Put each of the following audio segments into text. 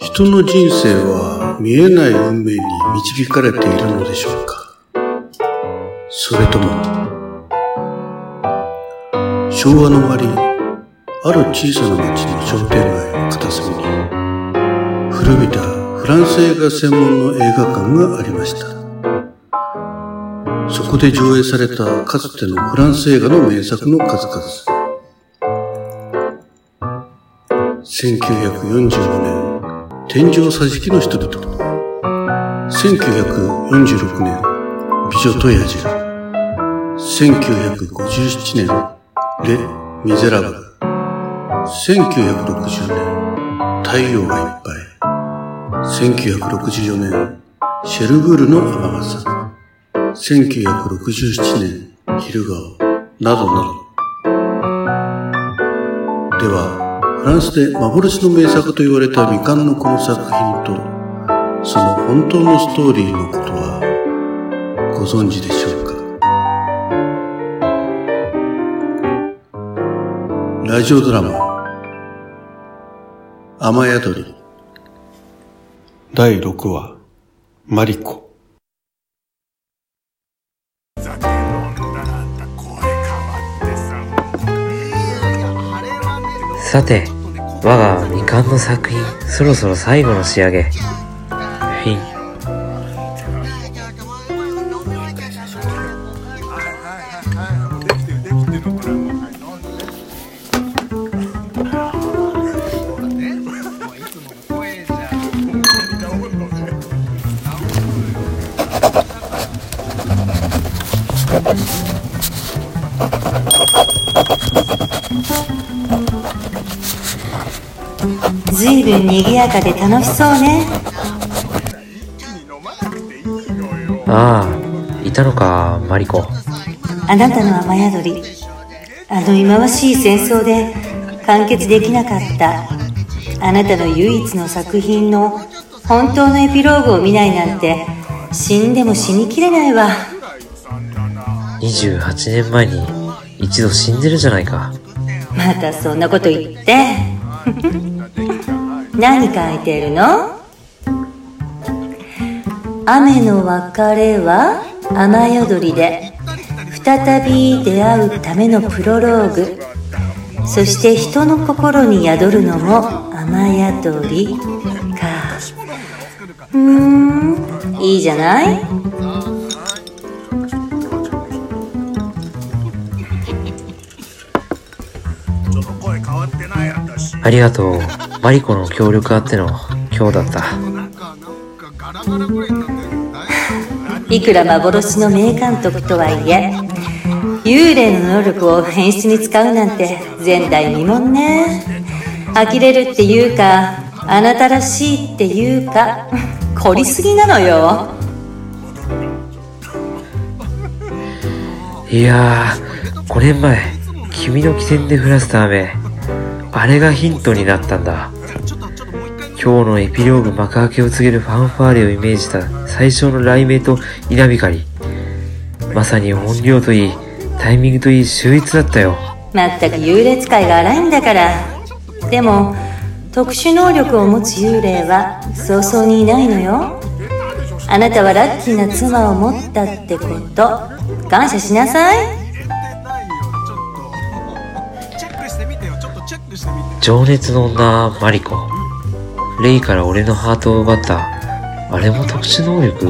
人の人生は見えない運命に導かれているのでしょうか？それとも、昭和の終わり、ある小さな町の商店街の片隅に、古びたフランス映画専門の映画館がありました。そこで上映されたかつてのフランス映画の名作の数々。1945年、天井桟敷の人々。1946年、美女と野獣。1957年、レ・ミゼラブル。1960年、太陽がいっぱい。1964年、シェルブールの雨傘。1967年、昼顔。などなど。では、フランスで幻の名作と言われた未完のこの作品と、その本当のストーリーのことは、ご存知でしょうか？ラジオドラマ、雨宿り、第6話、マリコ。さて、我が未完の作品、そろそろ最後の仕上げ。フィン。ずいぶん賑やかで楽しそうね。ああいたのかマリコ。あなたの雨宿り。あの忌まわしい戦争で完結できなかった。あなたの唯一の作品の本当のエピローグを見ないなんて死んでも死にきれないわ。28年前に一度死んでるじゃないか。またそんなこと言って何書いてるの？雨の別れは雨宿りで再び出会うためのプロローグ。そして人の心に宿るのも雨宿りか。うーんいいじゃない？ありがとうマリコの協力あっての今日だった。いくら幻の名監督とはいえ幽霊の能力を演出に使うなんて前代未聞ね。呆れるっていうかあなたらしいっていうか凝りすぎなのよ。いやー5年前君の起点で降らせた雨あれがヒントになったんだ今日のエピローグ幕開けを告げるファンファーレをイメージした最初の雷鳴と稲光。まさに音量といい、タイミングといい秀逸だったよ。まったく優劣界が荒いんだから。でも、特殊能力を持つ幽霊は早々にいないのよ。あなたはラッキーな妻を持ったってこと、感謝しなさい。情熱の女マリコレイから俺のハートを奪った、あれも特殊能力？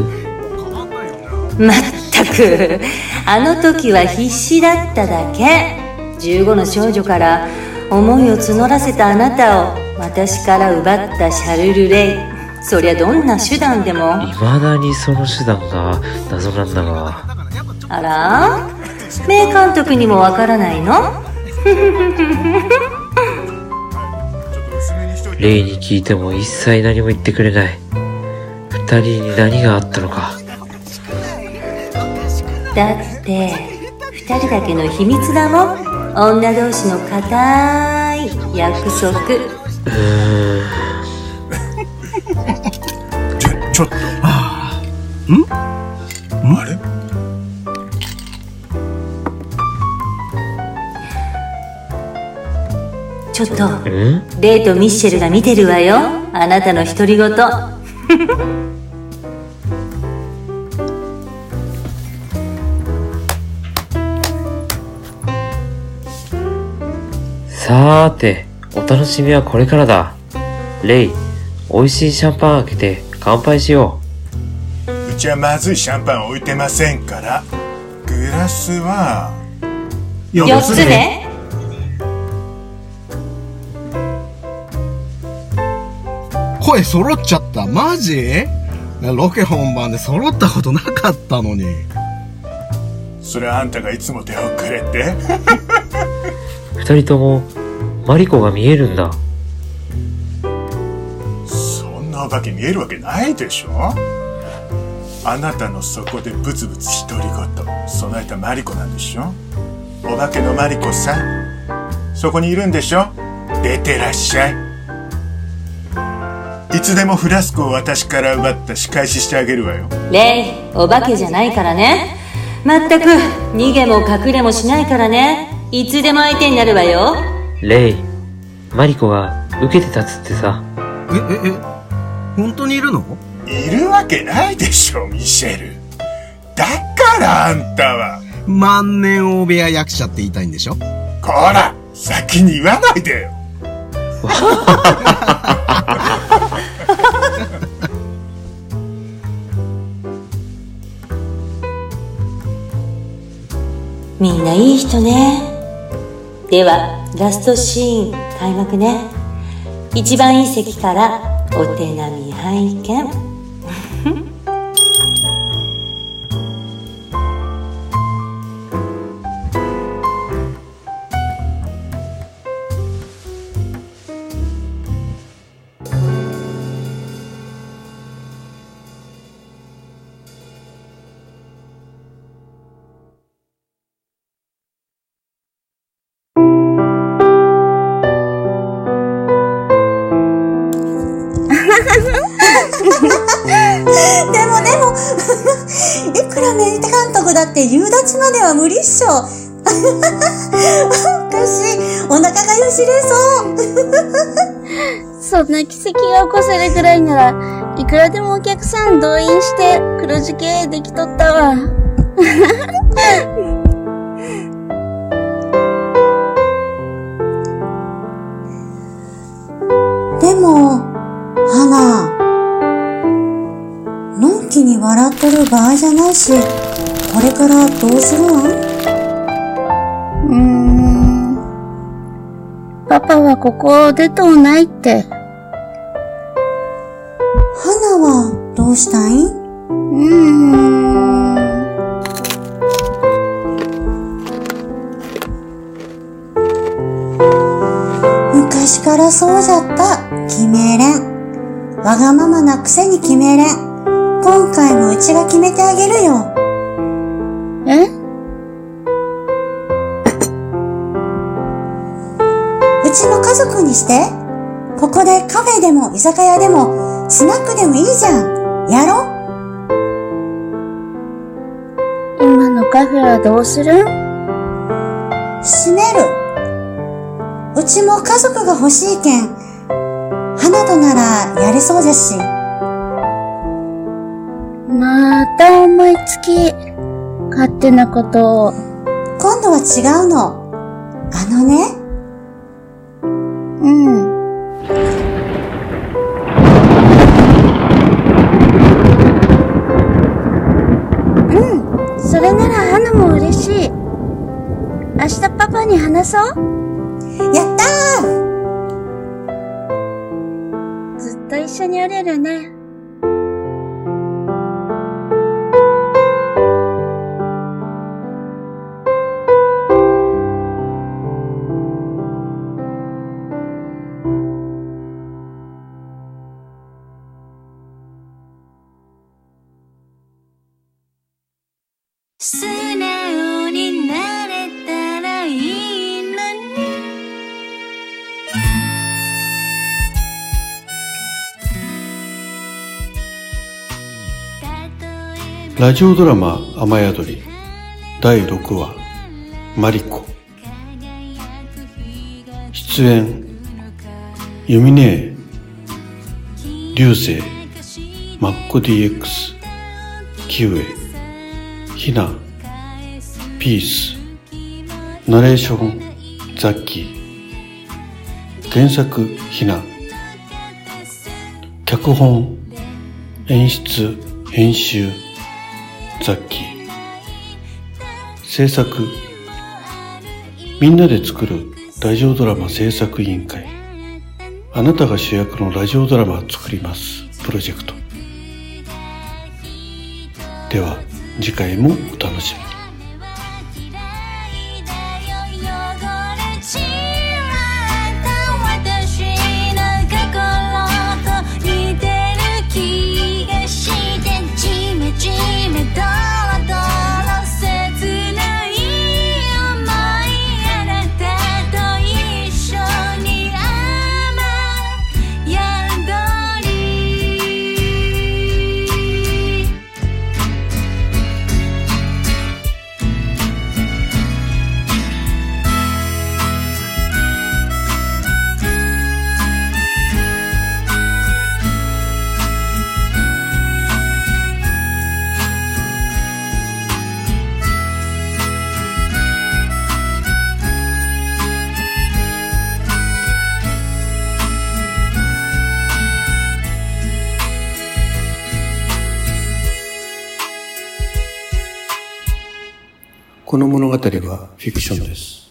まったく、あの時は必死だっただけ。15の少女から思いを募らせたあなたを私から奪ったシャルル・レイ。そりゃどんな手段でも。未だにその手段が謎なんだが。あら？名監督にもわからないの？レイに聞いても一切何も言ってくれない。二人に何があったのか。だって二人だけの秘密だもん。女同士の固い約束。うーん。ちょちょっと。ああん？ちょっとうんレイとミッシェルが見てるわよ。あなたの独り言。さーて、お楽しみはこれからだ。レイ、美味しいシャンパン開けて乾杯しよう。ちはまずいシャンパン置いてませんから。グラスは4つね声揃っちゃった。マジ？ロケ本番で揃ったことなかったのに。それあんたがいつも手遅れってう。二人とも、マリコが見えるんだ。そんなお化け見えるわけないでしょあなたの底でブツブツ独り言備えたマリコなんでしょお化けのマリコさんそこにいるんでしょ出てらっしゃいいつでもフラスコを私から奪った仕返ししてあげるわよ。レイお化けじゃないからね。まったく逃げも隠れもしないからね。いつでも相手になるわよ。レイ、マリコが受けて立つってさ。え、え、え、本当にいるの？いるわけないでしょミシェル。だからあんたは。万年大部屋役者って言いたいんでしょ？こら先に言わないでよ みんないい人ね。ではラストシーン開幕ね。一番いい席からお手並み拝見。でも いくら名監督だって夕立までは無理っしょ。おかしい。お腹がよしれそう。そんな奇跡が起こせるくらいなら、いくらでもお客さん動員して黒字経営できとったわ。でも、花、のんきに笑っとる場合じゃないし、これからどうするんうーん。パパはここを出とうないって。花はどうしたい？んうーん。昔からそうじゃった。決めれん。わがままなくせに決めれん。今回もうちが決めてあげるよ。え？うちの家族にして。ここでカフェでも居酒屋でもスナックでもいいじゃん。やろ今のカフェはどうする？ん閉める。うちも家族が欲しいけん。花とならやれそうですし。また思いつき。勝手なことを。今度は違うの。あのね、うん。うん。それなら花も嬉しい。明日パパに話そう。やったーずっと一緒におれるね。素直になれたらいいのに。ラジオドラマ「雨宿り」第6話「マリコ」出演ユミネ流星マッコ DX キウエ。ヒナピースナレーションザッキー原作ヒナ脚本演出編集ザッキー制作みんなで作るラジオドラマ制作委員会あなたが主役のラジオドラマ作りますプロジェクト。では次回もお楽しみこの物語はフィクションです。